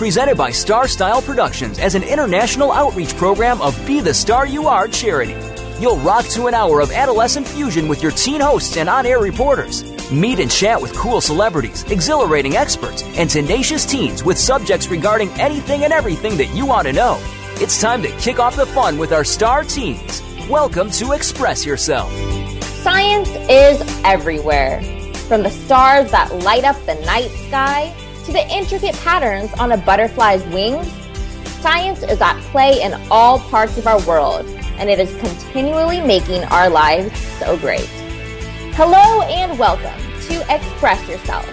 Presented by Star Style Productions as an international outreach program of Be the Star You Are charity. You'll rock to an hour of adolescent fusion with your teen hosts and on air reporters. Meet and chat with cool celebrities, exhilarating experts, and tenacious teens with subjects regarding anything and everything that you want to know. It's time to kick off the fun with our star teens. Welcome to Express Yourself. Science is everywhere. From the stars that light up the night sky to the intricate patterns on a butterfly's wings, science is at play in all parts of our world, and it is continually making our lives so great. Hello and welcome to Express Yourself.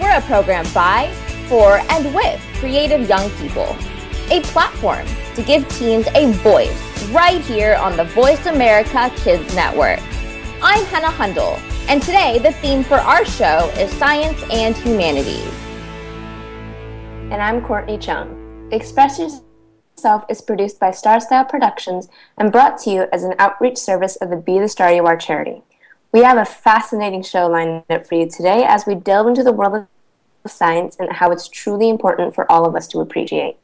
We're a program by, for, and with creative young people, a platform to give teens a voice right here on the Voice America Kids Network. I'm Henna Hundal, and today the theme for our show is Science and Humanities. And I'm Courtney Chung. Express Yourself is produced by Star Style Productions and brought to you as an outreach service of the Be the Star You Are charity. We have a fascinating show lined up for you today as we delve into the world of science and how it's truly important for all of us to appreciate.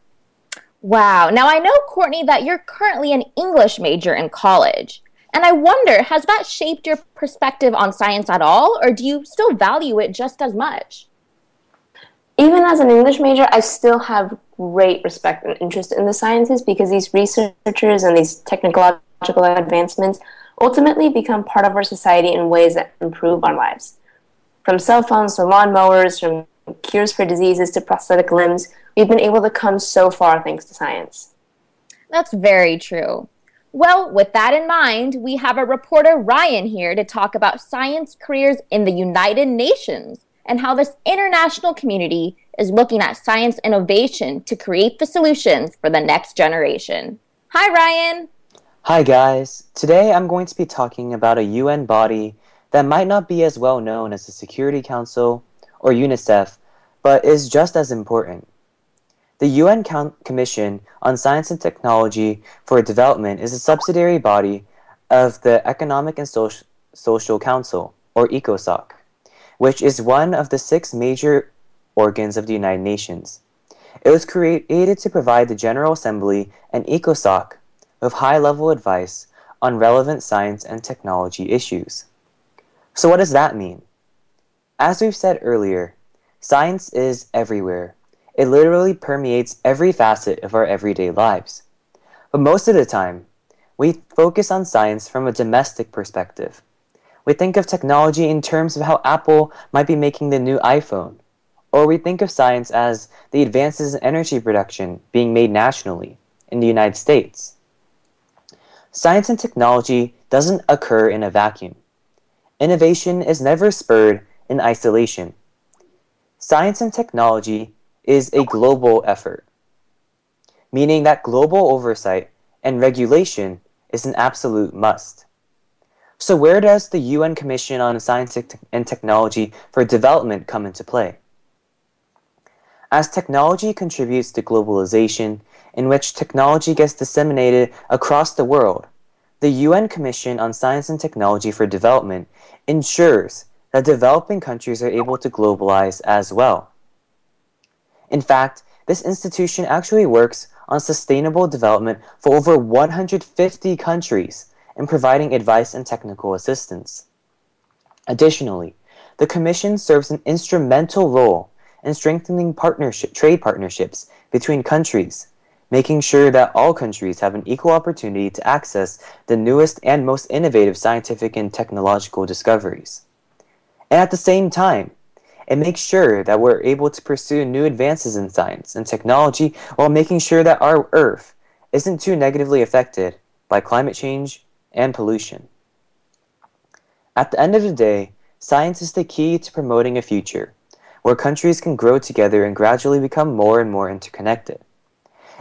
Wow. Now, I know, Courtney, that you're currently an English major in college. And I wonder, has that shaped your perspective on science at all, or do you still value it just as much? Even as an English major, I still have great respect and interest in the sciences because these researchers and these technological advancements ultimately become part of our society in ways that improve our lives. From cell phones to lawnmowers, from cures for diseases to prosthetic limbs, we've been able to come so far thanks to science. That's very true. Well, with that in mind, we have a reporter, Ryan, here to talk about science careers in the United Nations and how this international community is looking at science innovation to create the solutions for the next generation. Hi, Ryan. Hi, guys. Today I'm going to be talking about a UN body that might not be as well known as the Security Council or UNICEF, but is just as important. The UN Commission on Science and Technology for Development is a subsidiary body of the Economic and Social, Social Council, or ECOSOC, which is one of the six major organs of the United Nations. It was created to provide the General Assembly and ECOSOC with high level advice on relevant science and technology issues. So, what does that mean? As we've said earlier, science is everywhere it literally permeates every facet of our everyday lives. But most of the time, we focus on science from a domestic perspective. We think of technology in terms of how Apple might be making the new iPhone, or we think of science as the advances in energy production being made nationally in the United States. Science and technology doesn't occur in a vacuum. Innovation is never spurred in isolation. Science and technology is a global effort, meaning that global oversight and regulation is an absolute must. So, where does the UN Commission on Science and Technology for Development come into play? As technology contributes to globalization, in which technology gets disseminated across the world, the UN Commission on Science and Technology for Development ensures that developing countries are able to globalize as well. In fact, this institution actually works on sustainable development for over 150 countries and providing advice and technical assistance. Additionally, the Commission serves an instrumental role in strengthening partnership, trade partnerships between countries, making sure that all countries have an equal opportunity to access the newest and most innovative scientific and technological discoveries. And at the same time, and make sure that we're able to pursue new advances in science and technology while making sure that our Earth isn't too negatively affected by climate change and pollution. At the end of the day, science is the key to promoting a future where countries can grow together and gradually become more and more interconnected.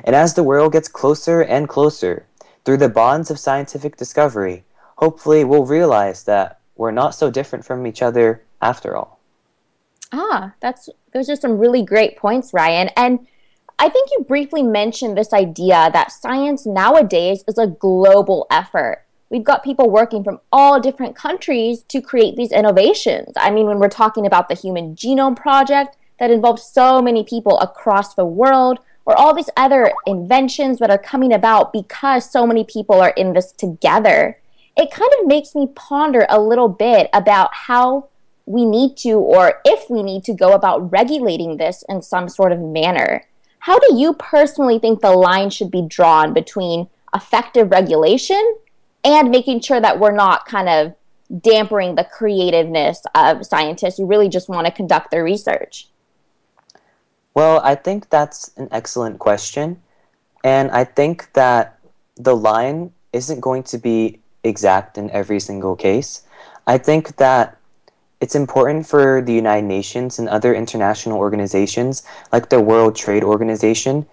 And as the world gets closer and closer through the bonds of scientific discovery, hopefully we'll realize that we're not so different from each other after all. Ah, that's those are some really great points, Ryan. And I think you briefly mentioned this idea that science nowadays is a global effort. We've got people working from all different countries to create these innovations. I mean, when we're talking about the Human Genome Project that involves so many people across the world, or all these other inventions that are coming about because so many people are in this together, it kind of makes me ponder a little bit about how we need to, or if we need to, go about regulating this in some sort of manner. How do you personally think the line should be drawn between effective regulation and making sure that we're not kind of dampering the creativeness of scientists who really just want to conduct their research? Well, I think that's an excellent question. And I think that the line isn't going to be exact in every single case. I think that it's important for the United Nations and other international organizations like the World Trade Organization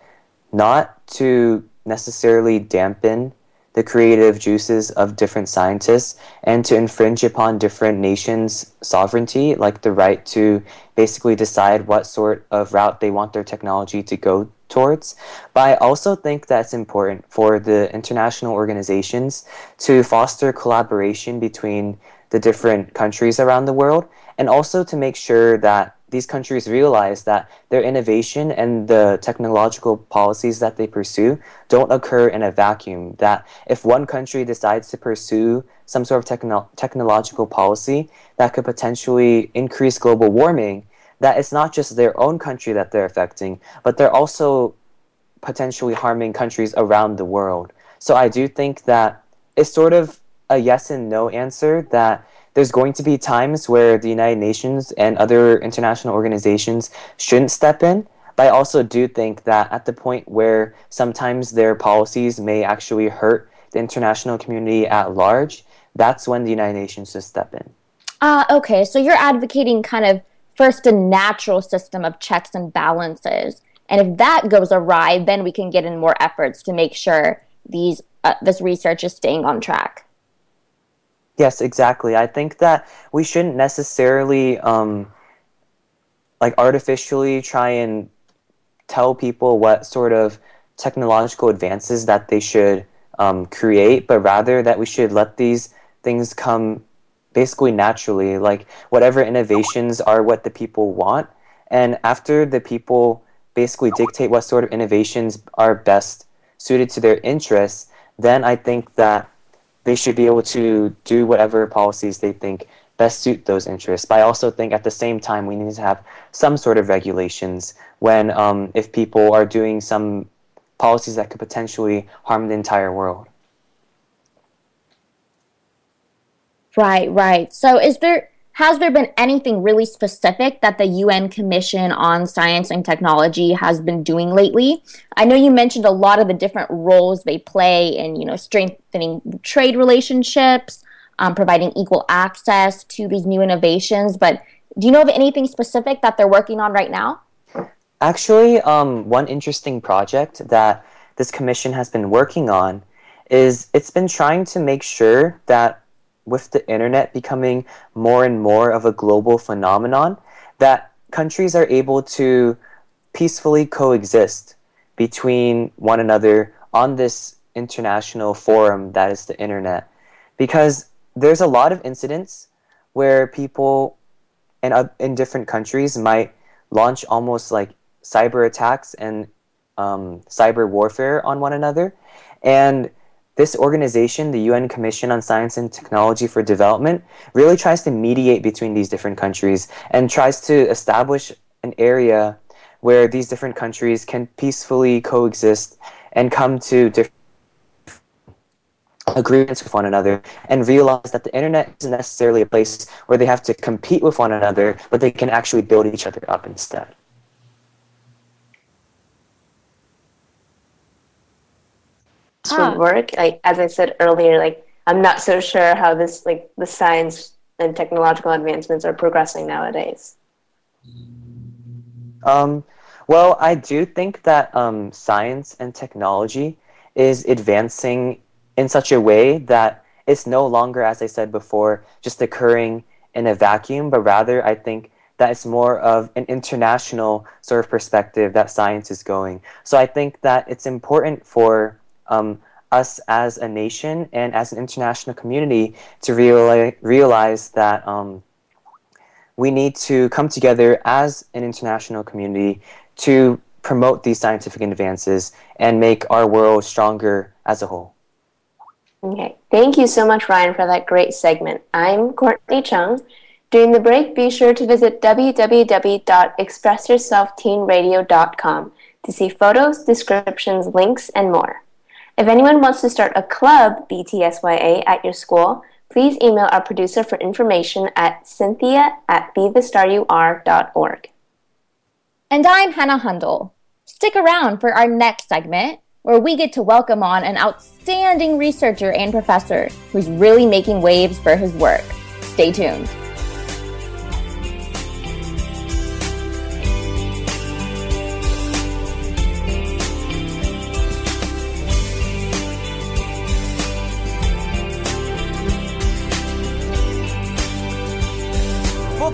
not to necessarily dampen the creative juices of different scientists and to infringe upon different nations' sovereignty, like the right to basically decide what sort of route they want their technology to go towards. But I also think that's important for the international organizations to foster collaboration between the different countries around the world, and also to make sure that these countries realize that their innovation and the technological policies that they pursue don't occur in a vacuum. That if one country decides to pursue some sort of techno- technological policy that could potentially increase global warming, that it's not just their own country that they're affecting, but they're also potentially harming countries around the world. So I do think that it's sort of a yes and no answer that there's going to be times where the United Nations and other international organizations shouldn't step in. But I also do think that at the point where sometimes their policies may actually hurt the international community at large, that's when the United Nations should step in. Uh, okay. So you're advocating kind of first a natural system of checks and balances. And if that goes awry, then we can get in more efforts to make sure these uh, this research is staying on track. Yes, exactly. I think that we shouldn't necessarily um, like artificially try and tell people what sort of technological advances that they should um, create, but rather that we should let these things come basically naturally. Like whatever innovations are what the people want, and after the people basically dictate what sort of innovations are best suited to their interests, then I think that they should be able to do whatever policies they think best suit those interests. But I also think at the same time we need to have some sort of regulations when um, if people are doing some policies that could potentially harm the entire world. Right, right. So is there has there been anything really specific that the UN Commission on Science and Technology has been doing lately? I know you mentioned a lot of the different roles they play in, you know, strengthening trade relationships, um, providing equal access to these new innovations. But do you know of anything specific that they're working on right now? Actually, um, one interesting project that this commission has been working on is it's been trying to make sure that with the internet becoming more and more of a global phenomenon, that countries are able to peacefully coexist between one another on this international forum that is the internet. Because there's a lot of incidents where people in, in different countries might launch almost like cyber attacks and um, cyber warfare on one another. And this organization, the UN Commission on Science and Technology for Development, really tries to mediate between these different countries and tries to establish an area where these different countries can peacefully coexist and come to different agreements with one another and realize that the internet isn't necessarily a place where they have to compete with one another, but they can actually build each other up instead. Ah. work. Like as I said earlier, like I'm not so sure how this like the science and technological advancements are progressing nowadays. Um, Well, I do think that um, science and technology is advancing in such a way that it's no longer, as I said before, just occurring in a vacuum, but rather I think that it's more of an international sort of perspective that science is going. So I think that it's important for um, us as a nation and as an international community to reali- realize that um, we need to come together as an international community to promote these scientific advances and make our world stronger as a whole. Okay, thank you so much, Ryan, for that great segment. I'm Courtney Chung. During the break, be sure to visit www.expressyourselfteenradio.com to see photos, descriptions, links, and more. If anyone wants to start a club, BTSYA, at your school, please email our producer for information at cynthia at bethestaryouare.org. And I'm Henna Hundal. Stick around for our next segment, where we get to welcome on an outstanding researcher and professor who's really making waves for his work. Stay tuned.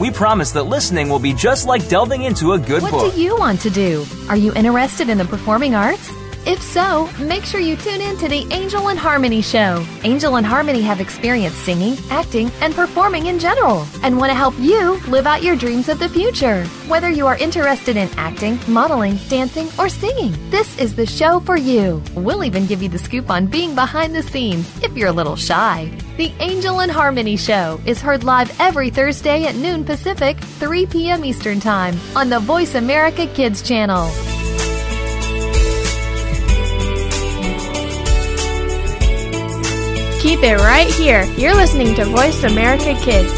We promise that listening will be just like delving into a good what book. What do you want to do? Are you interested in the performing arts? If so, make sure you tune in to the Angel and Harmony Show. Angel and Harmony have experience singing, acting, and performing in general, and want to help you live out your dreams of the future. Whether you are interested in acting, modeling, dancing, or singing, this is the show for you. We'll even give you the scoop on being behind the scenes if you're a little shy. The Angel and Harmony Show is heard live every Thursday at noon Pacific, 3 p.m. Eastern Time on the Voice America Kids channel. Keep it right here. You're listening to Voice America Kids.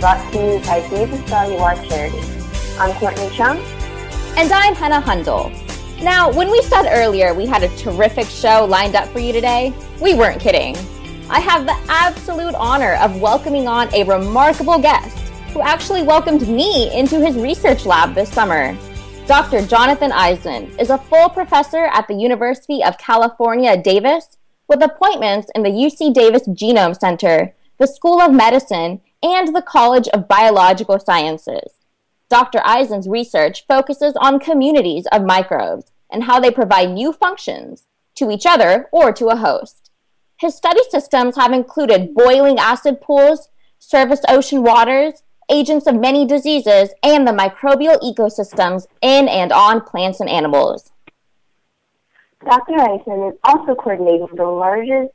brought to you by the Star charity. I'm Courtney Chung. And I'm Henna Hundal. Now, when we said earlier we had a terrific show lined up for you today, we weren't kidding. I have the absolute honor of welcoming on a remarkable guest who actually welcomed me into his research lab this summer. Dr. Jonathan Eisen is a full professor at the University of California, Davis with appointments in the UC Davis Genome Center, the School of Medicine, and the College of Biological Sciences. Dr. Eisen's research focuses on communities of microbes and how they provide new functions to each other or to a host. His study systems have included boiling acid pools, surface ocean waters, agents of many diseases, and the microbial ecosystems in and on plants and animals. Dr. Eisen is also coordinating the largest,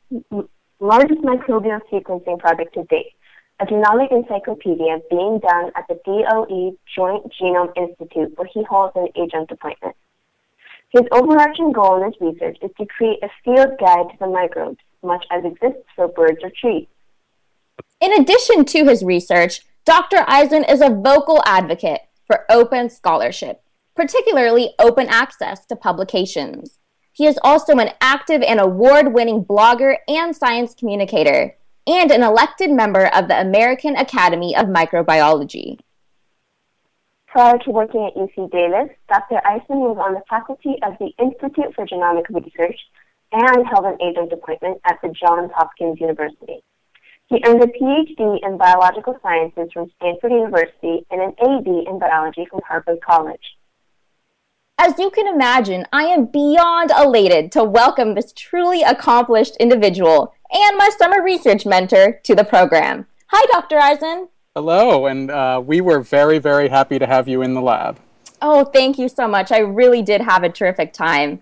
largest microbial sequencing project to date, a genomic encyclopedia being done at the DOE Joint Genome Institute, where he holds an agent appointment. His overarching goal in his research is to create a field guide to the microbes, much as exists for birds or trees. In addition to his research, Dr. Eisen is a vocal advocate for open scholarship, particularly open access to publications. He is also an active and award winning blogger and science communicator, and an elected member of the American Academy of Microbiology. Prior to working at UC Davis, Dr. Eisen was on the faculty of the Institute for Genomic Research and held an adjunct appointment at the Johns Hopkins University. He earned a PhD in biological sciences from Stanford University and an AB in biology from Harvard College. As you can imagine, I am beyond elated to welcome this truly accomplished individual and my summer research mentor to the program. Hi, Dr. Eisen. Hello, and uh, we were very, very happy to have you in the lab. Oh, thank you so much. I really did have a terrific time.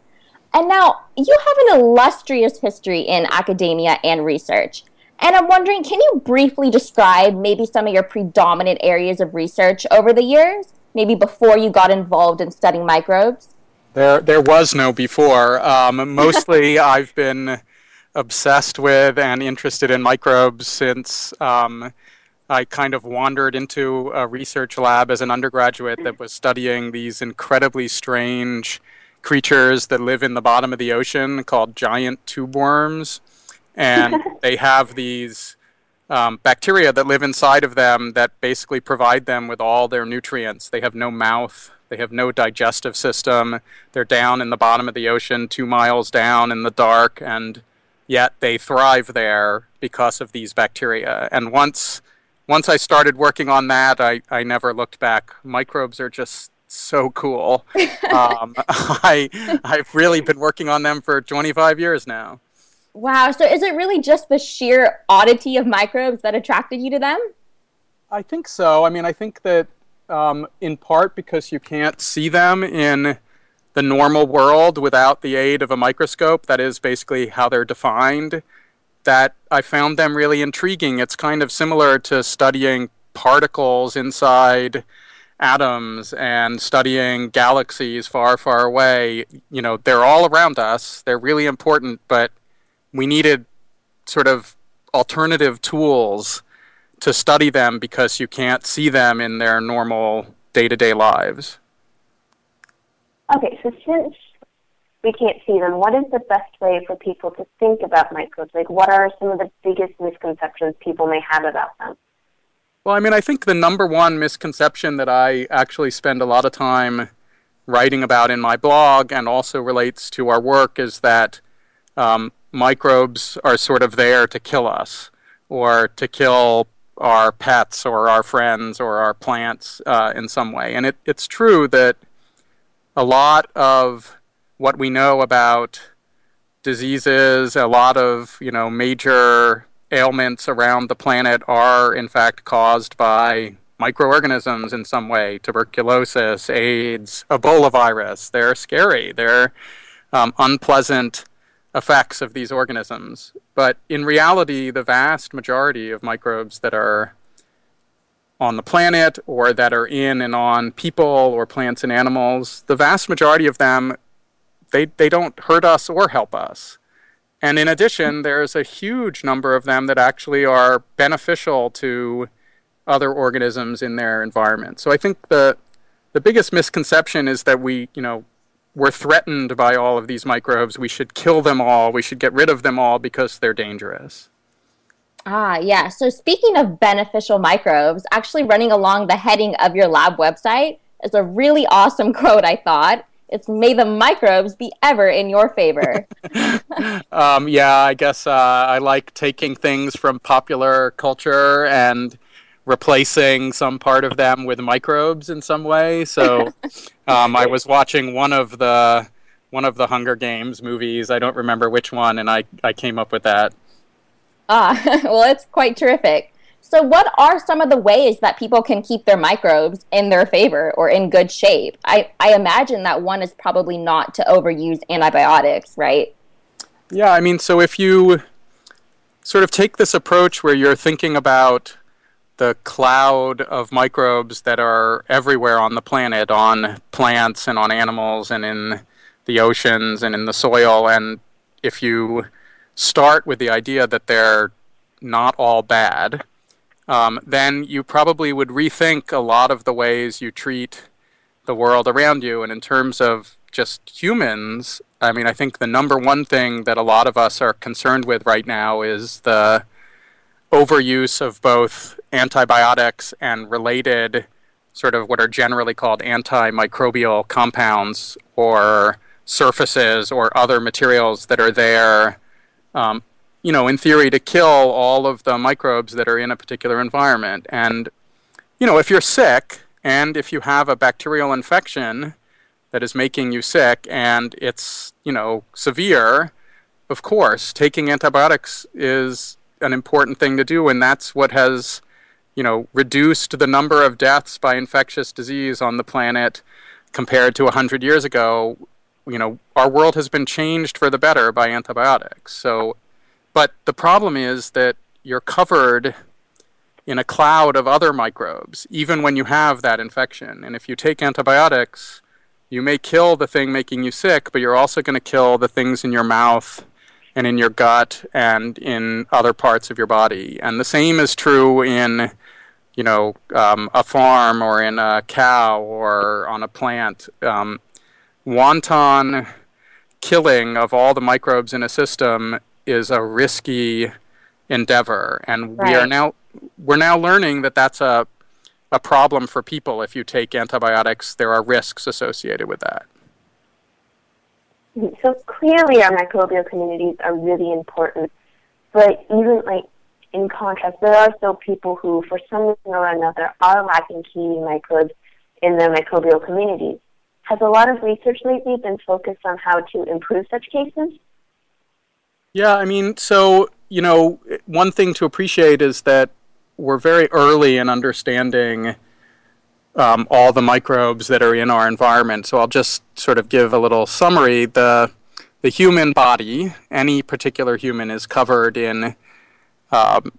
And now, you have an illustrious history in academia and research. And I'm wondering, can you briefly describe maybe some of your predominant areas of research over the years? Maybe before you got involved in studying microbes? There, there was no before. Um, mostly, I've been obsessed with and interested in microbes since um, I kind of wandered into a research lab as an undergraduate that was studying these incredibly strange creatures that live in the bottom of the ocean called giant tube worms. And they have these um, bacteria that live inside of them that basically provide them with all their nutrients. They have no mouth, they have no digestive system. They're down in the bottom of the ocean, two miles down in the dark, and yet they thrive there because of these bacteria. And once once I started working on that, I, I never looked back. Microbes are just so cool. um, I I've really been working on them for 25 years now. Wow. So is it really just the sheer oddity of microbes that attracted you to them? I think so. I mean, I think that um, in part because you can't see them in the normal world without the aid of a microscope. That is basically how they're defined that I found them really intriguing. It's kind of similar to studying particles inside atoms and studying galaxies far, far away. You know, they're all around us, they're really important, but we needed sort of alternative tools to study them because you can't see them in their normal day to day lives. Okay, so since we can't see them, what is the best way for people to think about microbes? Like, what are some of the biggest misconceptions people may have about them? Well, I mean, I think the number one misconception that I actually spend a lot of time writing about in my blog and also relates to our work is that um, microbes are sort of there to kill us or to kill our pets or our friends or our plants uh, in some way. And it, it's true that a lot of what we know about diseases, a lot of you know major ailments around the planet are in fact caused by microorganisms in some way. Tuberculosis AIDS ebola virus. They're scary. They're um, unpleasant effects of these organisms but in reality the vast majority of microbes that are on the planet or that are in and on people or plants and animals the vast majority of them they, they don't hurt us or help us. And in addition, there's a huge number of them that actually are beneficial to other organisms in their environment. So I think the the biggest misconception is that we, you know, we're threatened by all of these microbes. We should kill them all. We should get rid of them all because they're dangerous. Ah, yeah. So speaking of beneficial microbes, actually running along the heading of your lab website is a really awesome quote, I thought. It's may the microbes be ever in your favor. um, yeah, I guess uh, I like taking things from popular culture and replacing some part of them with microbes in some way. So um, I was watching one of the one of the Hunger Games movies. I don't remember which one, and I, I came up with that. Ah, well, it's quite terrific. So, what are some of the ways that people can keep their microbes in their favor or in good shape? I, I imagine that one is probably not to overuse antibiotics, right? Yeah, I mean, so if you sort of take this approach where you're thinking about the cloud of microbes that are everywhere on the planet, on plants and on animals and in the oceans and in the soil, and if you start with the idea that they're not all bad, um, then you probably would rethink a lot of the ways you treat the world around you. And in terms of just humans, I mean, I think the number one thing that a lot of us are concerned with right now is the overuse of both antibiotics and related sort of what are generally called antimicrobial compounds or surfaces or other materials that are there um, you know, in theory, to kill all of the microbes that are in a particular environment. And, you know, if you're sick and if you have a bacterial infection that is making you sick and it's, you know, severe, of course, taking antibiotics is an important thing to do, and that's what has, you know, reduced the number of deaths by infectious disease on the planet compared to 100 years ago. You know, our world has been changed for the better by antibiotics. So, but the problem is that you're covered in a cloud of other microbes, even when you have that infection. And if you take antibiotics, you may kill the thing making you sick, but you're also going to kill the things in your mouth and in your gut and in other parts of your body. And the same is true in, you know, um, a farm or in a cow or on a plant. Um, wanton killing of all the microbes in a system is a risky endeavor, and Right. we are now we're now learning that that's a a problem for people. If you take antibiotics, there are risks associated with that. So clearly, our microbial communities are really important. But even like in contrast, there are still people who, for some reason or another, are lacking key microbes in their microbial communities. Has a lot of research lately been focused on how to improve such cases? Yeah, I mean, so, you know, one thing to appreciate is that we're very early in understanding um, all the microbes that are in our environment. So I'll just sort of give a little summary. The, the human body, any particular human, is covered in um,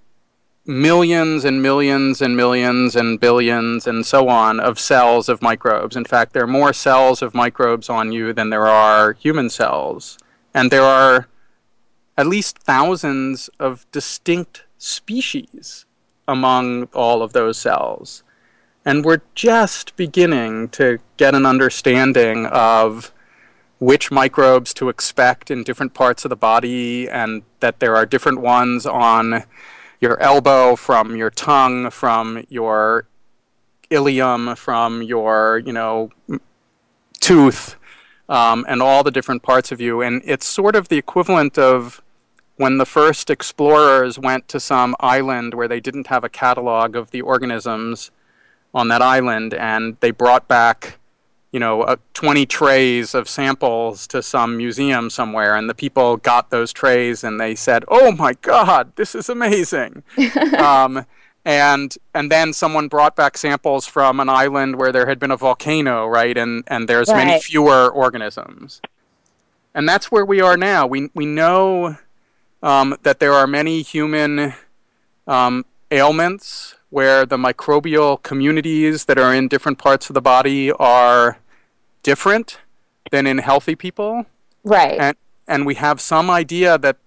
millions and millions and millions and billions and so on of cells of microbes. In fact, there are more cells of microbes on you than there are human cells. And there are at least thousands of distinct species among all of those cells. And we're just beginning to get an understanding of which microbes to expect in different parts of the body, and that there are different ones on your elbow, from your tongue, from your ileum, from your, you know, tooth, um, and all the different parts of you. And it's sort of the equivalent of when the first explorers went to some island where they didn't have a catalog of the organisms on that island and they brought back you know uh, 20 trays of samples to some museum somewhere and the people got those trays and they said oh my god this is amazing. Um, and and then someone brought back samples from an island where there had been a volcano right and and there's many fewer organisms. And that's where we are now. We we know um, that there are many human um, ailments where the microbial communities that are in different parts of the body are different than in healthy people Right. and and we have some idea that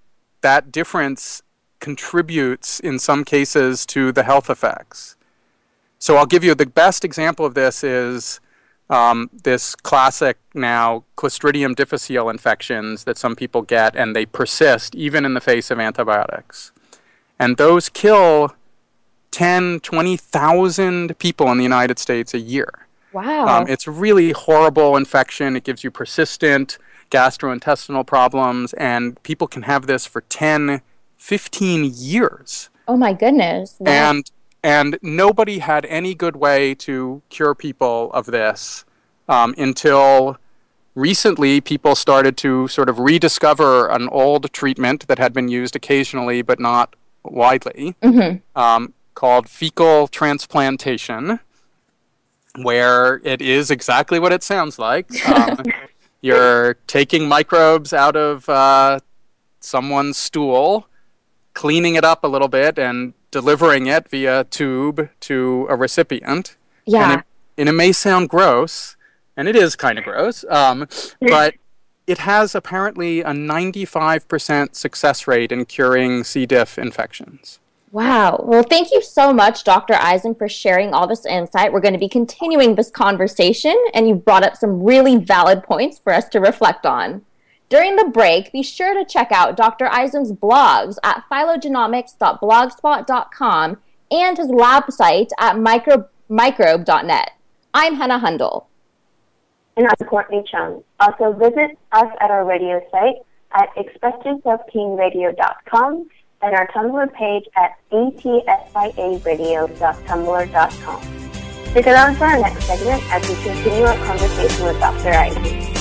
that difference contributes in some cases to the health effects. So I'll give you the best example of this is um, this classic now Clostridium difficile infections that some people get and they persist even in the face of antibiotics. And those kill 10, 20,000 people in the United States a year. wow. Um, it's really horrible infection. It gives you persistent gastrointestinal problems, and people can have this for 10, 15 years. oh my goodness. That- And and nobody had any good way to cure people of this um, until recently. People started to sort of rediscover an old treatment that had been used occasionally but not widely, um, called fecal transplantation where it is exactly what it sounds like. Um, you're taking microbes out of uh, someone's stool, cleaning it up a little bit, and delivering it via tube to a recipient. yeah. And it, and it may sound gross, and it is kind of gross, um, but it has apparently a 95% success rate in curing C. diff infections. Wow. Well, thank you so much, Dr. Eisen, for sharing all this insight. We're going to be continuing this conversation, and you brought up some really valid points for us to reflect on. During the break, be sure to check out Dr. Eisen's blogs at phylogenomics.blogspot.com and his lab site at micro- microbe.net. I'm Henna Hundal. And I'm Courtney Chung. Also visit us at our radio site at expressyourselfteenradio.com and our Tumblr page at atsiaradio.tumblr.com. Stick around for our next segment as we continue our conversation with Dr. Eisen.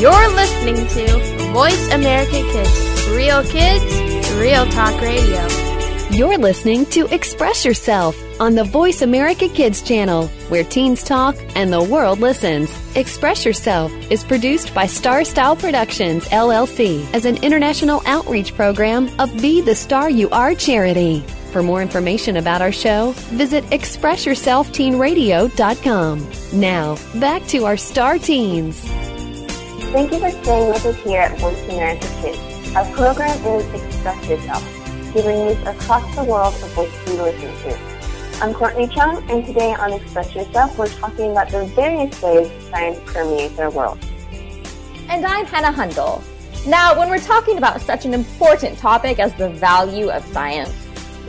You're listening to Voice America Kids. Real kids, real talk radio. You're listening to Express Yourself on the Voice America Kids channel, where teens talk and the world listens. Express Yourself is produced by Star Style Productions, LLC, as an international outreach program of Be the Star You Are charity. For more information about our show, visit ExpressYourselfTeenRadio.com. Now, back to our star teens. Thank you for staying with us here at Voice America Kids. Our program is Express Yourself, giving youth across the world a voice to listen to. I'm Courtney Chung, and today on Express Yourself, we're talking about the various ways science permeates our world. And I'm Henna Hundal. Now, when we're talking about such an important topic as the value of science,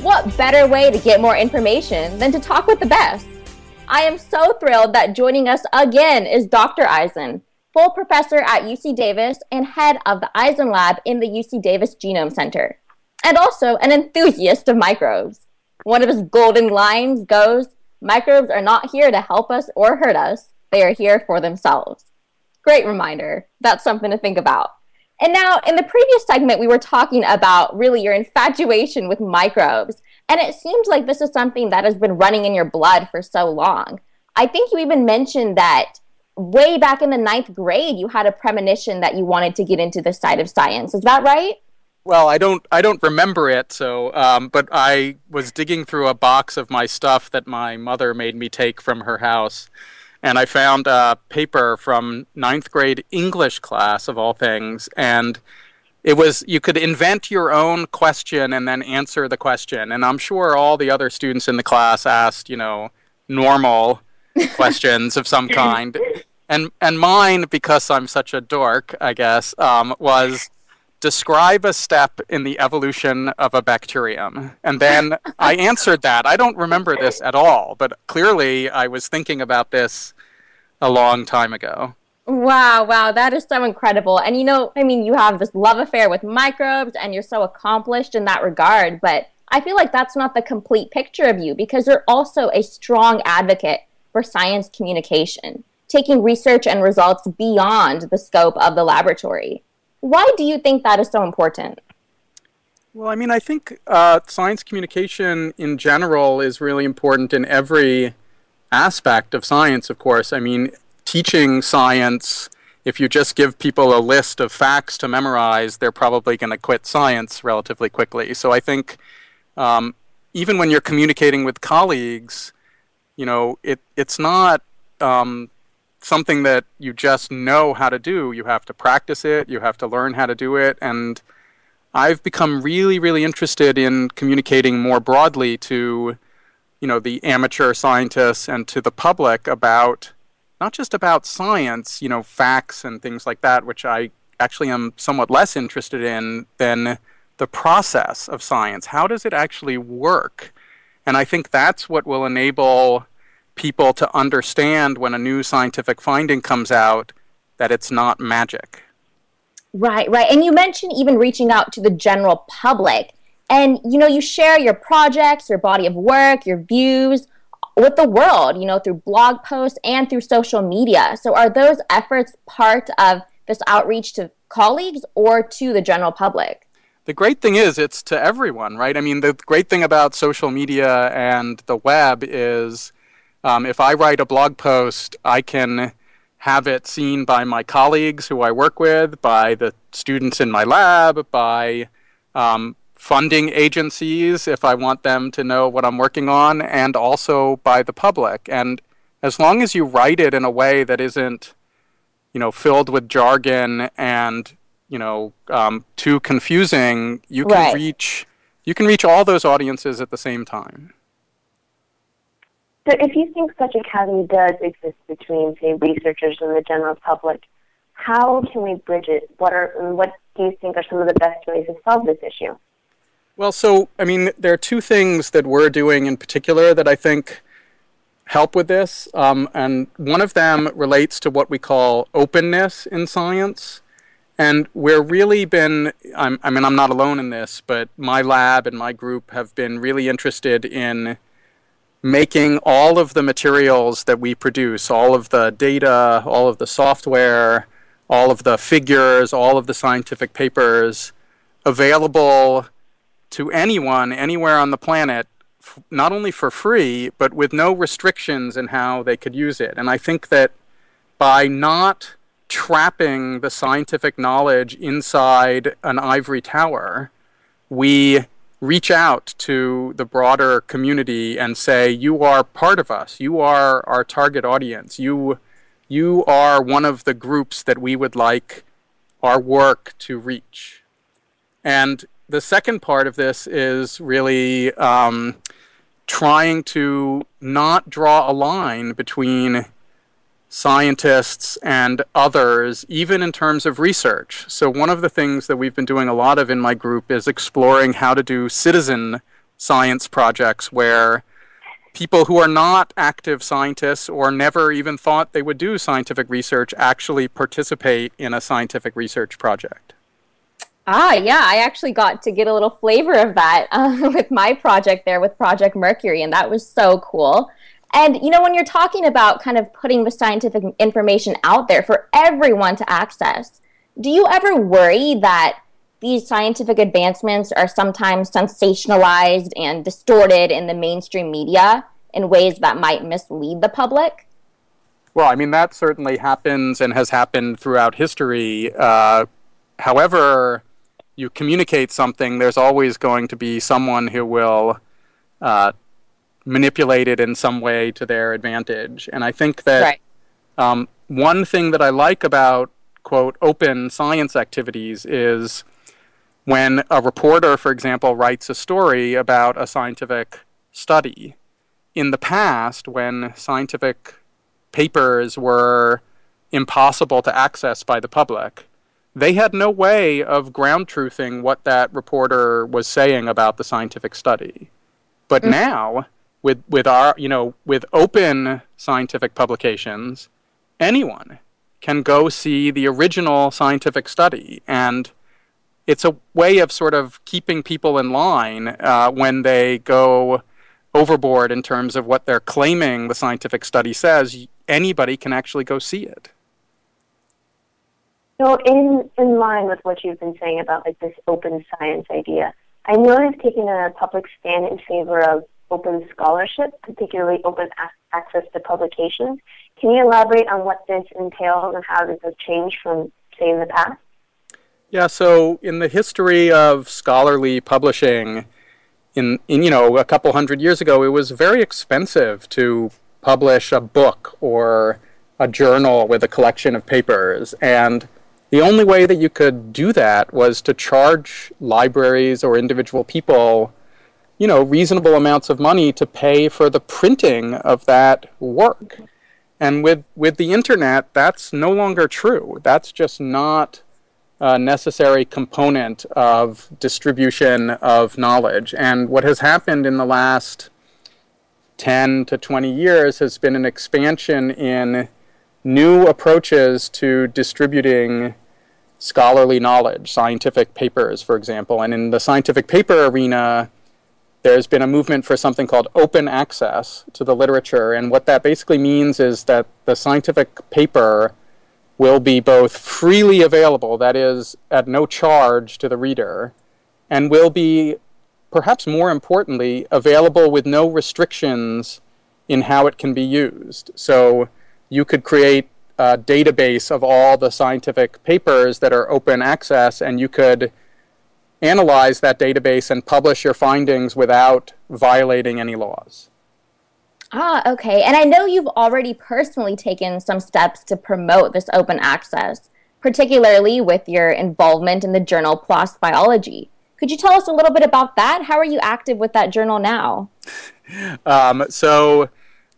what better way to get more information than to talk with the best? I am so thrilled that joining us again is Dr. Eisen, full professor at UC Davis and head of the Eisen Lab in the UC Davis Genome Center, and also an enthusiast of microbes. One of his golden lines goes Microbes are not here to help us or hurt us, they are here for themselves. Great reminder. That's something to think about. And now, in the previous segment, we were talking about really your infatuation with microbes. And it seems like this is something that has been running in your blood for so long. I think you even mentioned that way back in the ninth grade, you had a premonition that you wanted to get into the side of science. Is that right? Well, I don't I don't remember it. So, um, but I was digging through a box of my stuff that my mother made me take from her house, and I found a paper from ninth grade English class of all things, and it was you could invent your own question and then answer the question. And I'm sure all the other students in the class asked, you know, normal questions of some kind, and and mine because I'm such a dork, I guess, um, was describe a step in the evolution of a bacterium. And then I answered that. I don't remember this at all, but clearly I was thinking about this a long time ago. Wow, wow, that is so incredible. And you know, I mean, you have this love affair with microbes and you're so accomplished in that regard, but I feel like that's not the complete picture of you because you're also a strong advocate for science communication, taking research and results beyond the scope of the laboratory. Why do you think that is so important? Well, I mean, I think uh, science communication in general is really important in every aspect of science, of course. I mean, teaching science, if you just give people a list of facts to memorize, they're probably going to quit science relatively quickly. So I think um, even when you're communicating with colleagues, you know, it, it's not um, something that you just know how to do. You have to practice it, you have to learn how to do it. And I've become really, really interested in communicating more broadly to, you know, the amateur scientists and to the public about not just about science, you know, facts and things like that, which I actually am somewhat less interested in than the process of science. How does it actually work? And I think that's what will enable people to understand when a new scientific finding comes out that it's not magic. Right, right. And you mentioned even reaching out to the general public. And you know, you share your projects, your body of work, your views with the world, you know, through blog posts and through social media. So are those efforts part of this outreach to colleagues or to the general public? The great thing is it's to everyone, right? I mean, the great thing about social media and the web is um, if I write a blog post, I can have it seen by my colleagues who I work with, by the students in my lab, by um, funding agencies if I want them to know what I'm working on, and also by the public. And as long as you write it in a way that isn't, you know, filled with jargon and you know um, too confusing, you can Right. reach you can reach all those audiences at the same time. So, if you think such a chasm does exist between, say, researchers and the general public, how can we bridge it? What are what do you think are some of the best ways to solve this issue? Well, so I mean, there are two things that we're doing in particular that I think help with this, um, and one of them relates to what we call openness in science. And we're really been, I'm, I mean, I'm not alone in this, but my lab and my group have been really interested in making all of the materials that we produce, all of the data, all of the software, all of the figures, all of the scientific papers available to anyone anywhere on the planet, not only for free, but with no restrictions in how they could use it. And I think that by not trapping the scientific knowledge inside an ivory tower, we reach out to the broader community and say, You are part of us. You are our target audience. You, you are one of the groups that we would like our work to reach. And the second part of this is really um, trying to not draw a line between scientists and others, even in terms of research. So, one of the things that we've been doing a lot of in my group is exploring how to do citizen science projects where people who are not active scientists or never even thought they would do scientific research actually participate in a scientific research project. Ah, yeah, I actually got to get a little flavor of that uh, with my project there with Project MERCCURI, and that was so cool. And, you know, when you're talking about kind of putting the scientific information out there for everyone to access, do you ever worry that these scientific advancements are sometimes sensationalized and distorted in the mainstream media in ways that might mislead the public? Well, I mean, that certainly happens and has happened throughout history. Uh, however, you communicate something, there's always going to be someone who will uh, manipulated in some way to their advantage. And I think that right. um, one thing that I like about, quote, open science activities is when a reporter, for example, writes a story about a scientific study. In the past, when scientific papers were impossible to access by the public, they had no way of ground truthing what that reporter was saying about the scientific study. But mm-hmm. now, with with our you know with open scientific publications, anyone can go see the original scientific study, and it's a way of sort of keeping people in line uh, when they go overboard in terms of what they're claiming the scientific study says. Anybody can actually go see it. So, in in line with what you've been saying about like this open science idea, I know you've taken a public stand in favor of open scholarship, particularly open access to publications. Can you elaborate on what this entails and how this has changed from, say, in the past? Yeah, so in the history of scholarly publishing, in, in you know a couple hundred years ago, it was very expensive to publish a book or a journal with a collection of papers, and the only way that you could do that was to charge libraries or individual people you know, reasonable amounts of money to pay for the printing of that work. And with, with the internet, that's no longer true. That's just not a necessary component of distribution of knowledge. And what has happened in the last 10 to 20 years has been an expansion in new approaches to distributing scholarly knowledge, scientific papers, for example. And in the scientific paper arena, there's been a movement for something called open access to the literature. And what that basically means is that the scientific paper will be both freely available, that is, at no charge to the reader, and will be, perhaps more importantly, available with no restrictions in how it can be used. So you could create a database of all the scientific papers that are open access, and you could analyze that database and publish your findings without violating any laws. Ah, okay. And I know you've already personally taken some steps to promote this open access, particularly with your involvement in the journal PLOS Biology. Could you tell us a little bit about that? How are you active with that journal now? um, so,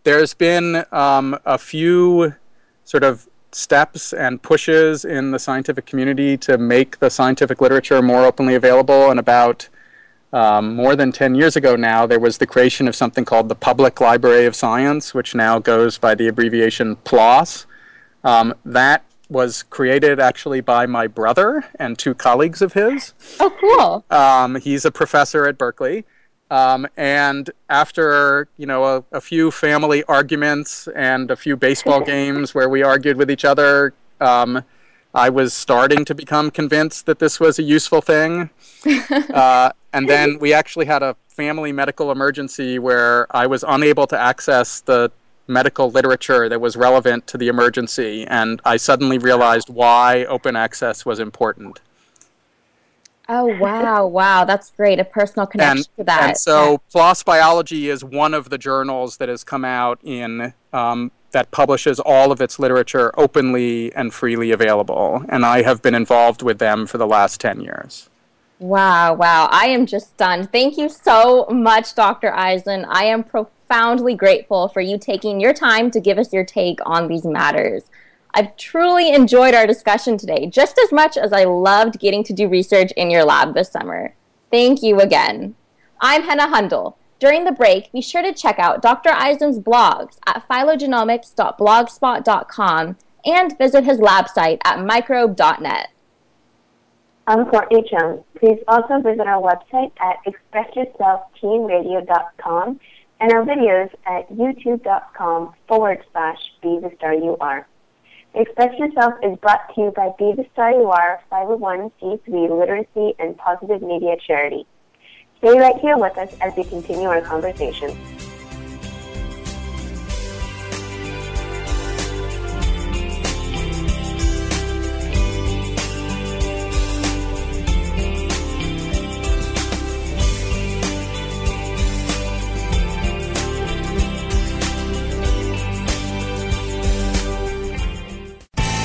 there's been um, a few sort of steps and pushes in the scientific community to make the scientific literature more openly available. And about um, more than 10 years ago now, there was the creation of something called the Public Library of Science, which now goes by the abbreviation PLOS. Um, that was created actually by my brother and two colleagues of his. Oh, cool. Um, he's a professor at Berkeley. Um, and after you know a, a, few family arguments and a few baseball games where we argued with each other, um, I was starting to become convinced that this was a useful thing. Uh, and then we actually had a family medical emergency where I was unable to access the medical literature that was relevant to the emergency, and I suddenly realized why open access was important. Oh wow, wow, that's great. A personal connection and, to that. And so yeah. PLOS Biology is one of the journals that has come out in um, that publishes all of its literature openly and freely available. And I have been involved with them for the last 10 years. Wow, wow. I am just stunned. Thank you so much, Dr. Eisen. I am profoundly grateful for you taking your time to give us your take on these matters. I've truly enjoyed our discussion today, just as much as I loved getting to do research in your lab this summer. Thank you again. I'm Henna Hundal. During the break, be sure to check out Dr. Eisen's blogs at phylogenomics.blogspot.com and visit his lab site at microbe.net. I'm Courtney Jones. Please also visit our website at expressyourselfteenradio.com and our videos at youtube.com forward slash be the star you are. Express Yourself is brought to you by Be the Star You Are, 501c3 Literacy and Positive Media Charity. Stay right here with us as we continue our conversation.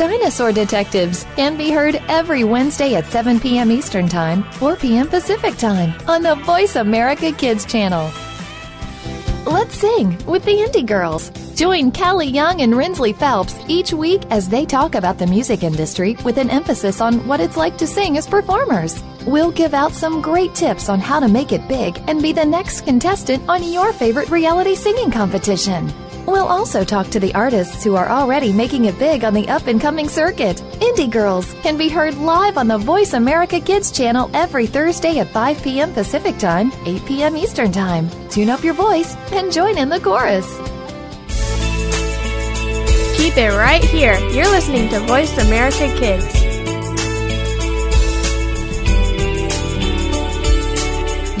Dinosaur Detectives can be heard every Wednesday at 7 p.m. Eastern Time, 4 p.m. Pacific Time on the Voice America Kids channel. Let's sing with the Indie Girls. Join Callie Young and Rinsley Phelps each week as they talk about the music industry with an emphasis on what it's like to sing as performers. We'll give out some great tips on how to make it big and be the next contestant on your favorite reality singing competition. We'll also talk to the artists who are already making it big on the up and coming circuit. Indie Girls can be heard live on the Voice America Kids channel every Thursday at 5 p.m. Pacific Time, 8 p.m. Eastern Time. Tune up your voice and join in the chorus. Keep it right here. You're listening to Voice America Kids.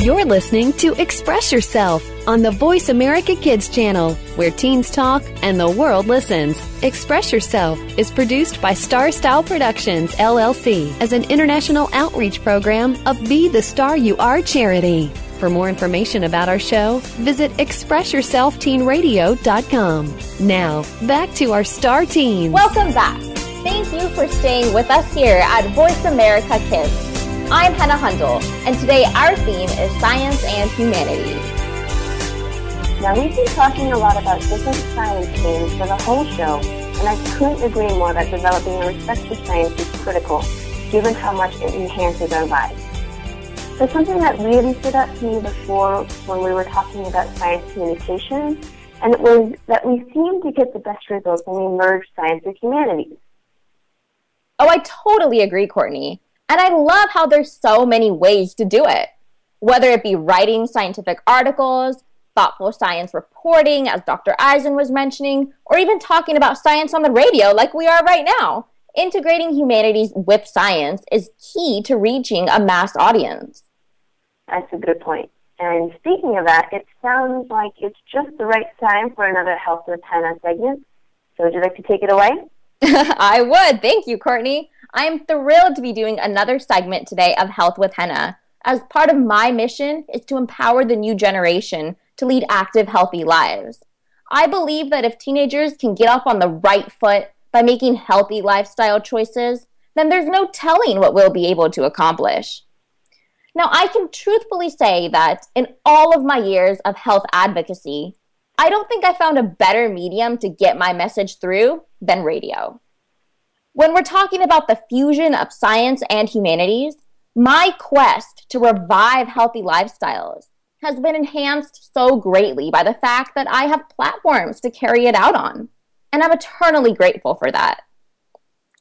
You're listening to Express Yourself on the Voice America Kids channel, where teens talk and the world listens. Express Yourself is produced by Star Style Productions, LLC, as an international outreach program of Be the Star You Are charity. For more information about our show, visit ExpressYourselfTeenRadio.com. Now, back to our star teens. Welcome back. Thank you for staying with us here at Voice America Kids. I'm Henna Hundal, and today our theme is science and humanities. Now, we've been talking a lot about different science themes for the whole show, and I couldn't agree more that developing a respect for science is critical, given how much it enhances our lives. So something that really stood out to me before when we were talking about science communication, and it was that we seem to get the best results when we merge science and humanities. Oh, I totally agree, Courtney. And I love how there's so many ways to do it. Whether it be writing scientific articles, thoughtful science reporting, as Dr. Eisen was mentioning, or even talking about science on the radio like we are right now. Integrating humanities with science is key to reaching a mass audience. That's a good point. And speaking of that, it sounds like it's just the right time for another Health with Henna segment. So would you like to take it away? I would. Thank you, Courtney. I am thrilled to be doing another segment today of Health with Henna, as part of my mission is to empower the new generation to lead active, healthy lives. I believe that if teenagers can get off on the right foot by making healthy lifestyle choices, then there's no telling what we'll be able to accomplish. Now, I can truthfully say that in all of my years of health advocacy, I don't think I found a better medium to get my message through than radio. When we're talking about the fusion of science and humanities, my quest to revive healthy lifestyles has been enhanced so greatly by the fact that I have platforms to carry it out on. And I'm eternally grateful for that.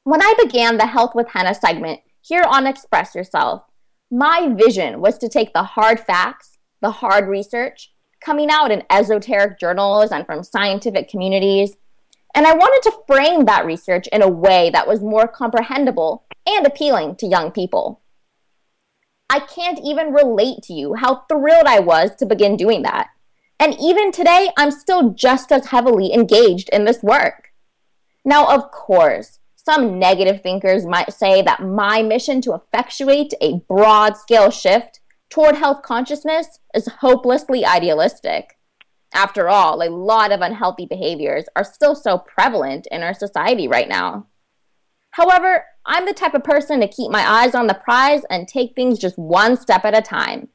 When I began the Health with Henna segment here on Express Yourself, my vision was to take the hard facts, the hard research, coming out in esoteric journals and from scientific communities, and I wanted to frame that research in a way that was more comprehensible and appealing to young people. I can't even relate to you how thrilled I was to begin doing that. And even today, I'm still just as heavily engaged in this work. Now, of course, some negative thinkers might say that my mission to effectuate a broad scale shift toward health consciousness is hopelessly idealistic. After all, a lot of unhealthy behaviors are still so prevalent in our society right now. However, I'm the type of person to keep my eyes on the prize and take things just one step at a time.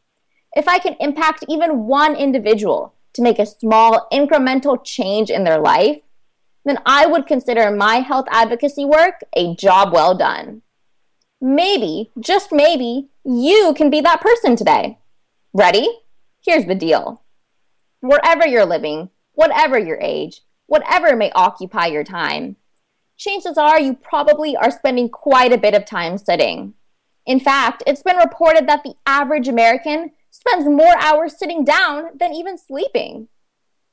If I can impact even one individual to make a small incremental change in their life, then I would consider my health advocacy work a job well done. Maybe, just maybe, you can be that person today. Ready? Here's the deal. Wherever you're living, whatever your age, whatever may occupy your time, chances are you probably are spending quite a bit of time sitting. In fact, it's been reported that the average American spends more hours sitting down than even sleeping.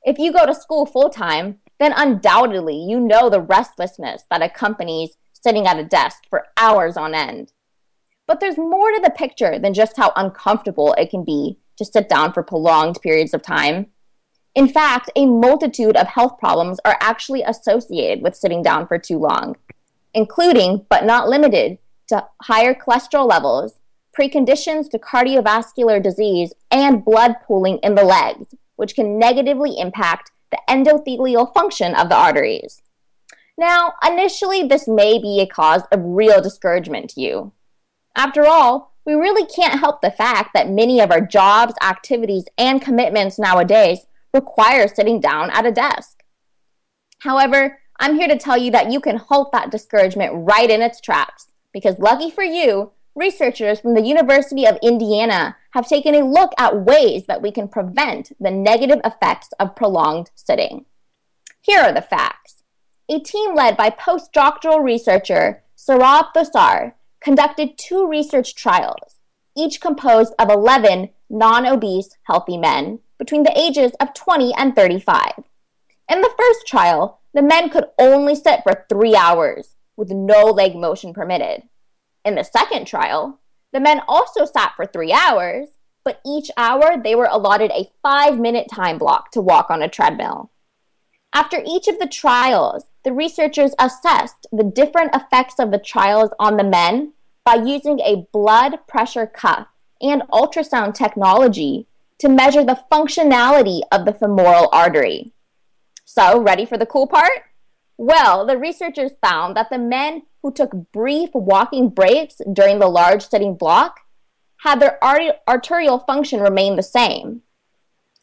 If you go to school full time, then undoubtedly you know the restlessness that accompanies sitting at a desk for hours on end. But there's more to the picture than just how uncomfortable it can be to sit down for prolonged periods of time. In fact, a multitude of health problems are actually associated with sitting down for too long, including, but not limited to, higher cholesterol levels, preconditions to cardiovascular disease, and blood pooling in the legs, which can negatively impact the endothelial function of the arteries. Now, initially, this may be a cause of real discouragement to you. After all, we really can't help the fact that many of our jobs, activities, and commitments nowadays require sitting down at a desk. However, I'm here to tell you that you can halt that discouragement right in its tracks because, lucky for you, researchers from the University of Indiana have taken a look at ways that we can prevent the negative effects of prolonged sitting. Here are the facts. A team led by postdoctoral researcher Saurabh Thosar conducted two research trials, each composed of 11 non obese healthy men between the ages of 20 and 35. In the first trial, the men could only sit for three hours, with no leg motion permitted. In the second trial, the men also sat for three hours, but each hour they were allotted a five minute time block to walk on a treadmill. After each of the trials, the researchers assessed the different effects of the trials on the men by using a blood pressure cuff and ultrasound technology to measure the functionality of the femoral artery. So, ready for the cool part? Well, the researchers found that the men who took brief walking breaks during the large sitting block had their arterial function remain the same.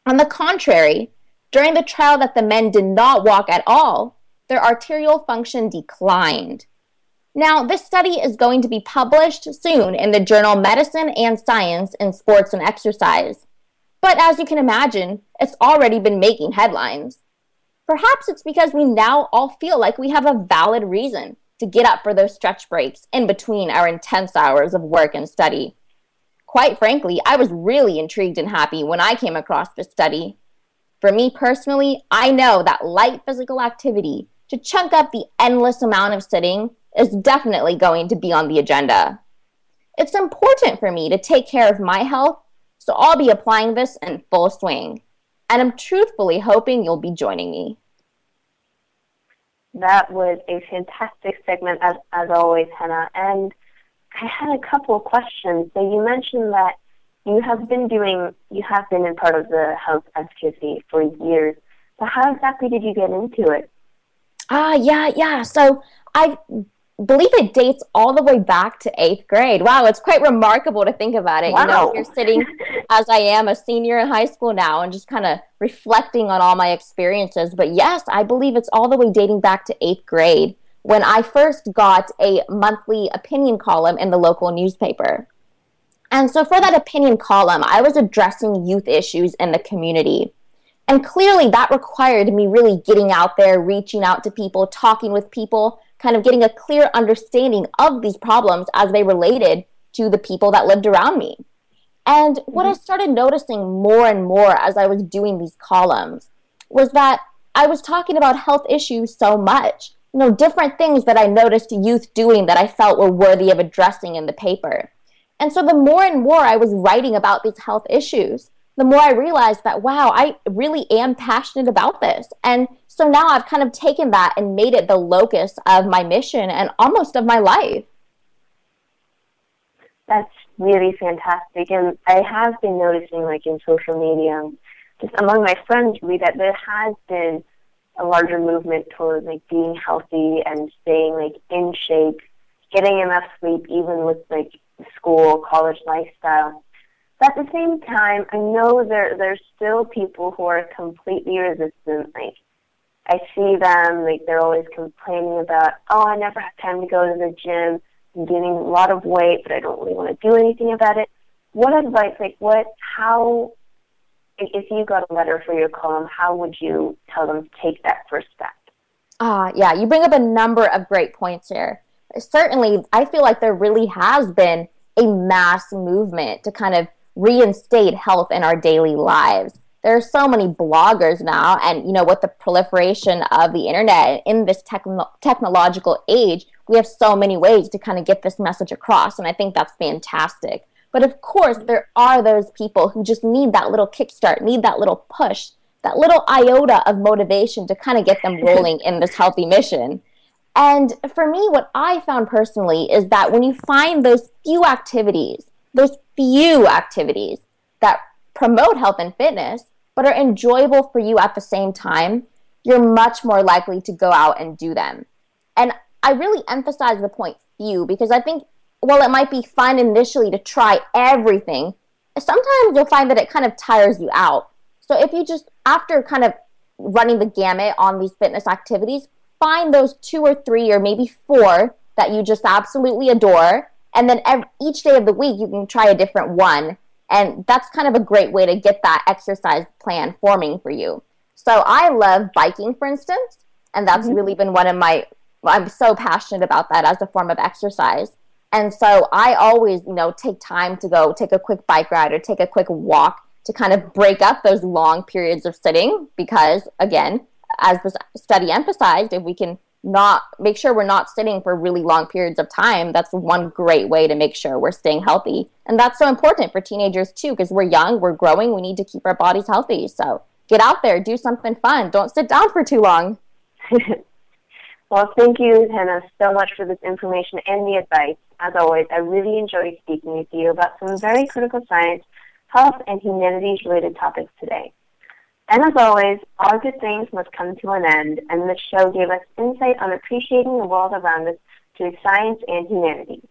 On the contrary, during the trial that the men did not walk at all, their arterial function declined. Now, this study is going to be published soon in the journal Medicine and Science in Sports and Exercise. But as you can imagine, it's already been making headlines. Perhaps it's because we now all feel like we have a valid reason to get up for those stretch breaks in between our intense hours of work and study. Quite frankly, I was really intrigued and happy when I came across this study. For me personally, I know that light physical activity to chunk up the endless amount of sitting is definitely going to be on the agenda. It's important for me to take care of my health so I'll be applying this in full swing. And I'm truthfully hoping you'll be joining me. That was a fantastic segment, as, as always, Henna. And I had a couple of questions. So you mentioned that you have been doing, you have been in part of the health advocacy for years. So how exactly did you get into it? Ah, yeah, yeah. So I believe it dates all the way back to eighth grade. Wow, it's quite remarkable to think about it. Wow. You know, you're sitting as I am, a senior in high school now, and just kind of reflecting on all my experiences. But yes, I believe it's all the way dating back to eighth grade when I first got a monthly opinion column in the local newspaper. And so for that opinion column, I was addressing youth issues in the community. And clearly that required me really getting out there, reaching out to people, talking with people, kind of getting a clear understanding of these problems as they related to the people that lived around me. And what I mm-hmm. started noticing more and more as I was doing these columns was that I was talking about health issues so much, you know, different things that I noticed youth doing that I felt were worthy of addressing in the paper. And so the more and more I was writing about these health issues, the more I realized that, wow, I really am passionate about this. And so now I've kind of taken that and made it the locus of my mission and almost of my life. That's really fantastic. And I have been noticing, like in social media, just among my friends, really, that there has been a larger movement towards like being healthy and staying like in shape, getting enough sleep, even with like school, college lifestyle. But at the same time, I know there there's still people who are completely resistant. Like I see them, like they're always complaining about, oh, I never have time to go to the gym. I'm gaining a lot of weight, but I don't really want to do anything about it. What advice, like what, how, if you got a letter for your column, how would you tell them to take that first step? Ah, yeah, you bring up a number of great points here. Certainly, I feel like there really has been a mass movement to kind of reinstate health in our daily lives. There are so many bloggers now, and you know, with the proliferation of the internet in this techno- technological age, we have so many ways to kind of get this message across, and I think that's fantastic. But of course, there are those people who just need that little kickstart, need that little push, that little iota of motivation to kind of get them rolling in this healthy mission. And for me, what I found personally is that when you find those few activities, those few activities that promote health and fitness, but are enjoyable for you at the same time, you're much more likely to go out and do them. And I really emphasize the point few because I think while it might be fun initially to try everything, sometimes you'll find that it kind of tires you out. So if you just, after kind of running the gamut on these fitness activities, find those two or three or maybe four that you just absolutely adore. And then every, each day of the week, you can try a different one and that's kind of a great way to get that exercise plan forming for you. So I love biking, for instance, and that's mm-hmm. really been one of my, I'm so passionate about that as a form of exercise. And so I always, you know, take time to go take a quick bike ride or take a quick walk to kind of break up those long periods of sitting because, again, as the study emphasized, if we can not make sure we're not sitting for really long periods of time. That's one great way to make sure we're staying healthy. And that's so important for teenagers too because we're young we're growing we need to keep our bodies healthy. So get out there do something fun. Don't sit down for too long. Well thank you Henna so much for this information and the advice. As always i really enjoyed speaking with you about some very critical science health and humanities related topics today and as always, all good things must come to an end, and this show gave us insight on appreciating the world around us through science and humanities.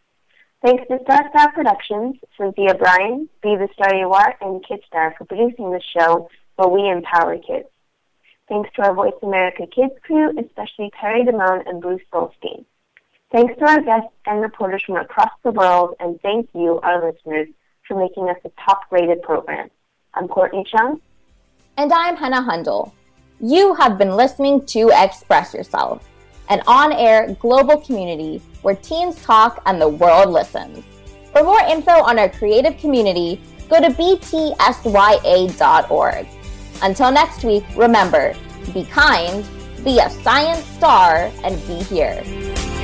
Thanks to Star Star Productions, Cynthia Bryan, Be the Star You Are, and Kidstar for producing the show where we empower kids. Thanks to our Voice America Kids crew, especially Perry Damone and Bruce Goldstein. Thanks to our guests and reporters from across the world, and thank you, our listeners, for making us a top-rated program. I'm Courtney Chung, and I'm Henna Hundal. You have been listening to Express Yourself, an on air global community where teens talk and the world listens. For more info on our creative community, go to btsya.org. Until next week, remember be kind, be a science star, and be here.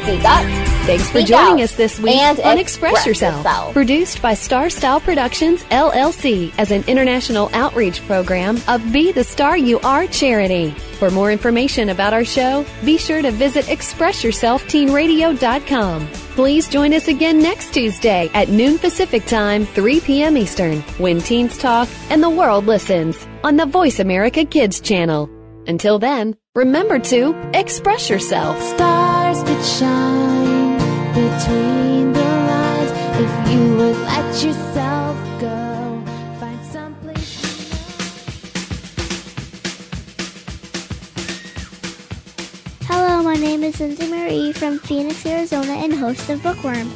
Speak up. Thanks for joining out us this week and on Express, express yourself. yourself. Produced by Star Style Productions LLC as an international outreach program of Be the Star You Are charity. For more information about our show, be sure to visit expressyourselfteenradio.com. Please join us again next Tuesday at noon Pacific Time, 3 p.m. Eastern, when teens talk and the world listens on the Voice America Kids channel. Until then, remember to express yourself. Stars could shine between the lines if you would let yourself go. Find someplace. Hello, my name is Lindsay Marie from Phoenix, Arizona, and host of Bookworm.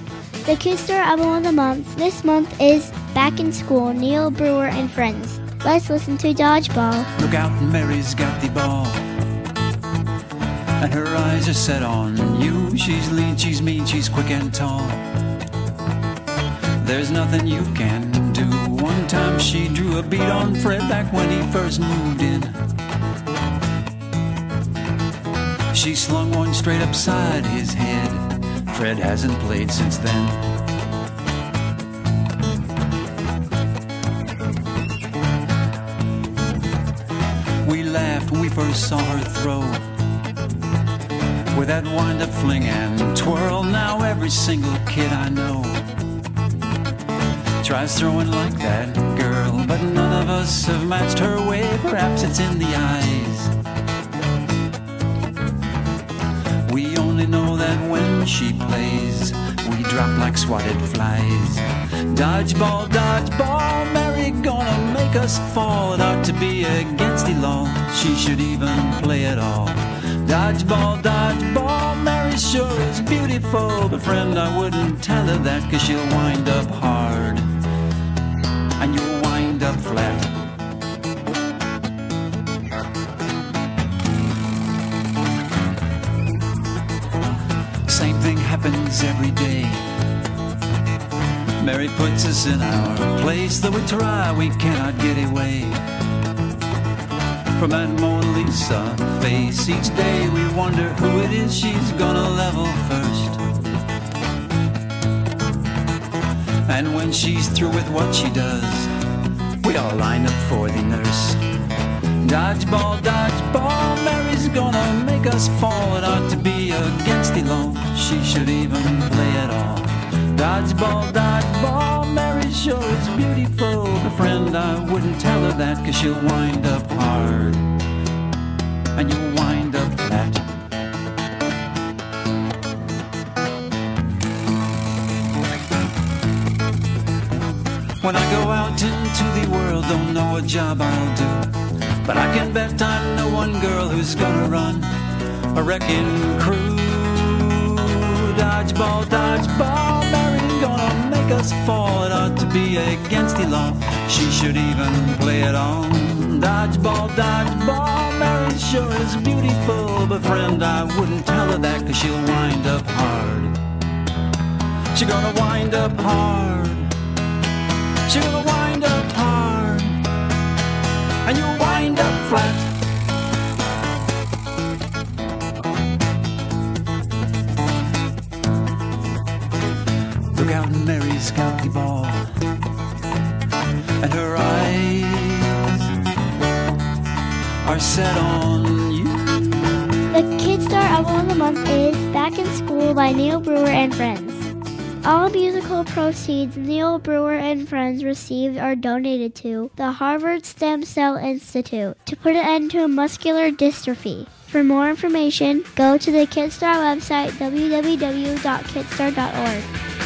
The Kid Star album of the month this month is Back in School, Neil Brewer and Friends. Let's listen to Dodgeball. Look out, Mary's got the ball. And her eyes are set on you. She's lean, she's mean, she's quick and tall. There's nothing you can do. One time she drew a beat on Fred back when he first moved in. She slung one straight upside his head. Fred hasn't played since then. We laughed when we first saw her throw. With that wind up fling and twirl, now every single kid I know tries throwing like that girl, but none of us have matched her way. Perhaps it's in the eyes. We only know that when she plays, we drop like swatted flies. Dodgeball, dodgeball, Mary gonna make us fall. It ought to be against the law. She should even play it all. Dodgeball, dodgeball, Mary sure is beautiful. But friend, I wouldn't tell her that, cause she'll wind up hard. And you'll wind up flat. Same thing happens every day. Mary puts us in our place, though we try, we cannot get away. From that Lisa face, each day we wonder who it is she's gonna level first. And when she's through with what she does, we all line up for the nurse. Dodgeball, dodgeball, Mary's gonna make us fall. It ought to be against the law. She should even play at all. Dodgeball, dodgeball, Mary sure is beautiful. But friend, I wouldn't tell her that, cause she'll wind up hard. And you'll wind up flat. When I go out into the world, don't know what job I'll do. But I can bet I know one girl who's gonna run a wrecking crew. Dodgeball, dodgeball, Mary gonna make us fall. It ought to be against the law. She should even play it on. Dodgeball, dodgeball, Mary sure is beautiful. But friend, I wouldn't tell her that, cause she'll wind up hard. She gonna wind up hard. She gonna wind up hard. And you'll wind up flat. Look out, Mary's ball. And her eyes are set on you. The Kid Star album of the month is Back in School by Neil Brewer and Friends. All musical proceeds Neil Brewer and Friends received are donated to the Harvard Stem Cell Institute to put an end to muscular dystrophy. For more information, go to the Kidstar website www.kidstar.org.